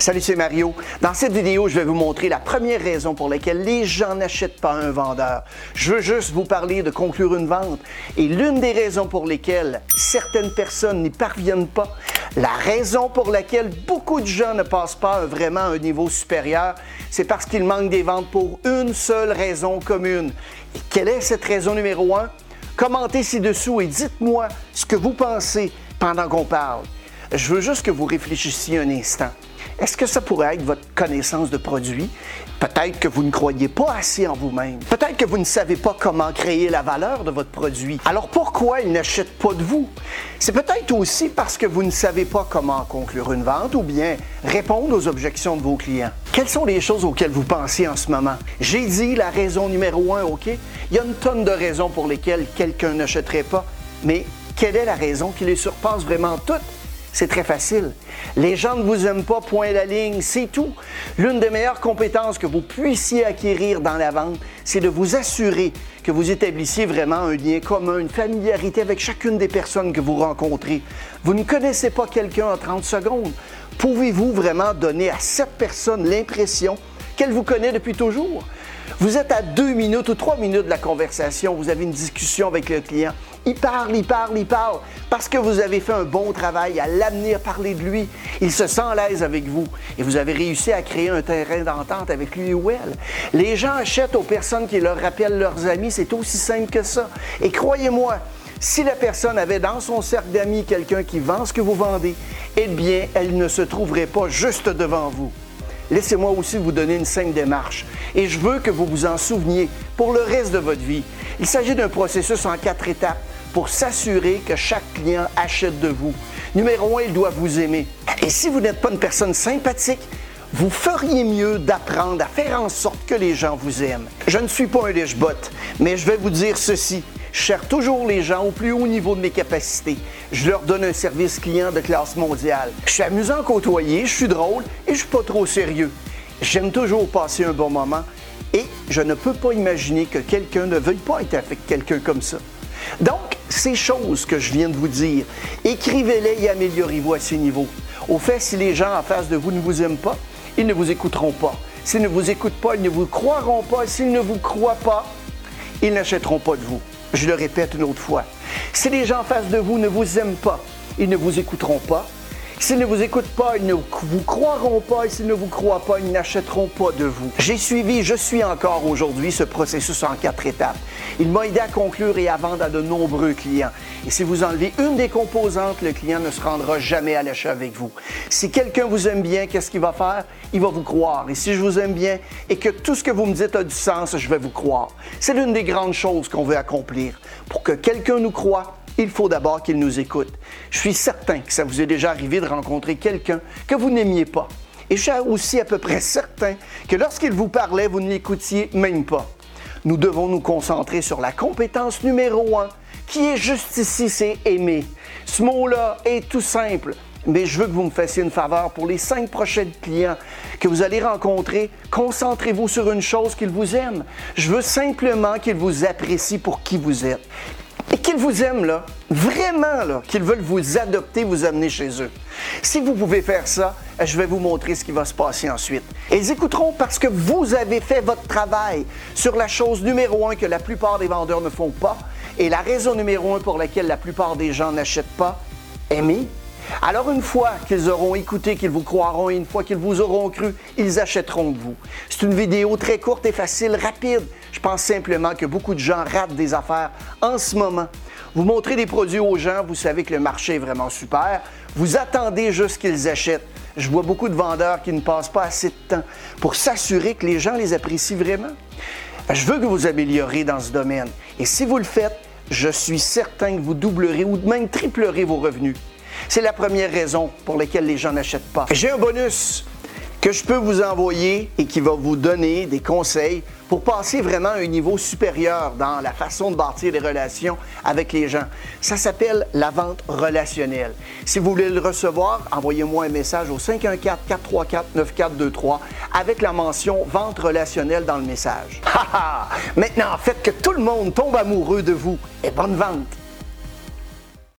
Salut, c'est Mario. Dans cette vidéo, je vais vous montrer la première raison pour laquelle les gens n'achètent pas un vendeur. Je veux juste vous parler de conclure une vente et l'une des raisons pour lesquelles certaines personnes n'y parviennent pas, la raison pour laquelle beaucoup de gens ne passent pas vraiment à un niveau supérieur, c'est parce qu'ils manquent des ventes pour une seule raison commune. Quelle est cette raison numéro un? Commentez ci-dessous et dites-moi ce que vous pensez pendant qu'on parle. Je veux juste que vous réfléchissiez un instant. Est-ce que ça pourrait être votre connaissance de produit? Peut-être que vous ne croyez pas assez en vous-même. Peut-être que vous ne savez pas comment créer la valeur de votre produit. Alors pourquoi ils n'achètent pas de vous? C'est peut-être aussi parce que vous ne savez pas comment conclure une vente ou bien répondre aux objections de vos clients. Quelles sont les choses auxquelles vous pensez en ce moment? J'ai dit la raison numéro un, OK? Il y a une tonne de raisons pour lesquelles quelqu'un n'achèterait pas, mais quelle est la raison qui les surpasse vraiment toutes? C'est très facile. Les gens ne vous aiment pas, point la ligne, c'est tout. L'une des meilleures compétences que vous puissiez acquérir dans la vente, c'est de vous assurer que vous établissiez vraiment un lien commun, une familiarité avec chacune des personnes que vous rencontrez. Vous ne connaissez pas quelqu'un en 30 secondes. Pouvez-vous vraiment donner à cette personne l'impression qu'elle vous connaît depuis toujours? Vous êtes à deux minutes ou trois minutes de la conversation, vous avez une discussion avec le client. Il parle, il parle, il parle, parce que vous avez fait un bon travail à l'amener à parler de lui. Il se sent à l'aise avec vous et vous avez réussi à créer un terrain d'entente avec lui ou elle. Les gens achètent aux personnes qui leur rappellent leurs amis, c'est aussi simple que ça. Et croyez-moi, si la personne avait dans son cercle d'amis quelqu'un qui vend ce que vous vendez, eh bien, elle ne se trouverait pas juste devant vous laissez-moi aussi vous donner une simple démarche. Et je veux que vous vous en souveniez pour le reste de votre vie. Il s'agit d'un processus en quatre étapes pour s'assurer que chaque client achète de vous. Numéro un, il doit vous aimer. Et si vous n'êtes pas une personne sympathique, vous feriez mieux d'apprendre à faire en sorte que les gens vous aiment. Je ne suis pas un lèche-bot, mais je vais vous dire ceci. Je cherche toujours les gens au plus haut niveau de mes capacités. Je leur donne un service client de classe mondiale. Je suis amusant à côtoyer, je suis drôle et je suis pas trop sérieux. J'aime toujours passer un bon moment et je ne peux pas imaginer que quelqu'un ne veuille pas être avec quelqu'un comme ça. Donc, ces choses que je viens de vous dire, écrivez-les et améliorez-vous à ces niveaux. Au fait, si les gens en face de vous ne vous aiment pas, ils ne vous écouteront pas. S'ils ne vous écoutent pas, ils ne vous croiront pas. S'ils ne vous croient pas, ils n'achèteront pas de vous. Je le répète une autre fois. Si les gens en face de vous ne vous aiment pas, ils ne vous écouteront pas. S'ils ne vous écoutent pas, ils ne vous croiront pas et s'ils ne vous croient pas, ils n'achèteront pas de vous. J'ai suivi, je suis encore aujourd'hui ce processus en quatre étapes. Il m'a aidé à conclure et à vendre à de nombreux clients. Et si vous enlevez une des composantes, le client ne se rendra jamais à l'achat avec vous. Si quelqu'un vous aime bien, qu'est-ce qu'il va faire? Il va vous croire. Et si je vous aime bien et que tout ce que vous me dites a du sens, je vais vous croire. C'est l'une des grandes choses qu'on veut accomplir. Pour que quelqu'un nous croit, il faut d'abord qu'il nous écoute. Je suis certain que ça vous est déjà arrivé de rencontrer quelqu'un que vous n'aimiez pas. Et je suis aussi à peu près certain que lorsqu'il vous parlait, vous ne l'écoutiez même pas. Nous devons nous concentrer sur la compétence numéro un, qui est juste ici, c'est aimer. Ce mot-là est tout simple, mais je veux que vous me fassiez une faveur pour les cinq prochains clients que vous allez rencontrer. Concentrez-vous sur une chose qu'ils vous aiment. Je veux simplement qu'ils vous apprécient pour qui vous êtes et qu'ils vous aiment, là, vraiment, là, qu'ils veulent vous adopter, vous amener chez eux. Si vous pouvez faire ça, je vais vous montrer ce qui va se passer ensuite. Ils écouteront parce que vous avez fait votre travail sur la chose numéro un que la plupart des vendeurs ne font pas et la raison numéro un pour laquelle la plupart des gens n'achètent pas, aimer. Alors une fois qu'ils auront écouté, qu'ils vous croiront et une fois qu'ils vous auront cru, ils achèteront de vous. C'est une vidéo très courte et facile, rapide. Je pense simplement que beaucoup de gens ratent des affaires en ce moment. Vous montrez des produits aux gens, vous savez que le marché est vraiment super. Vous attendez juste qu'ils achètent. Je vois beaucoup de vendeurs qui ne passent pas assez de temps pour s'assurer que les gens les apprécient vraiment. Je veux que vous améliorez dans ce domaine. Et si vous le faites, je suis certain que vous doublerez ou même triplerez vos revenus. C'est la première raison pour laquelle les gens n'achètent pas. J'ai un bonus que je peux vous envoyer et qui va vous donner des conseils pour passer vraiment à un niveau supérieur dans la façon de bâtir des relations avec les gens. Ça s'appelle la vente relationnelle. Si vous voulez le recevoir, envoyez-moi un message au 514-434-9423 avec la mention vente relationnelle dans le message. Maintenant, faites que tout le monde tombe amoureux de vous et bonne vente!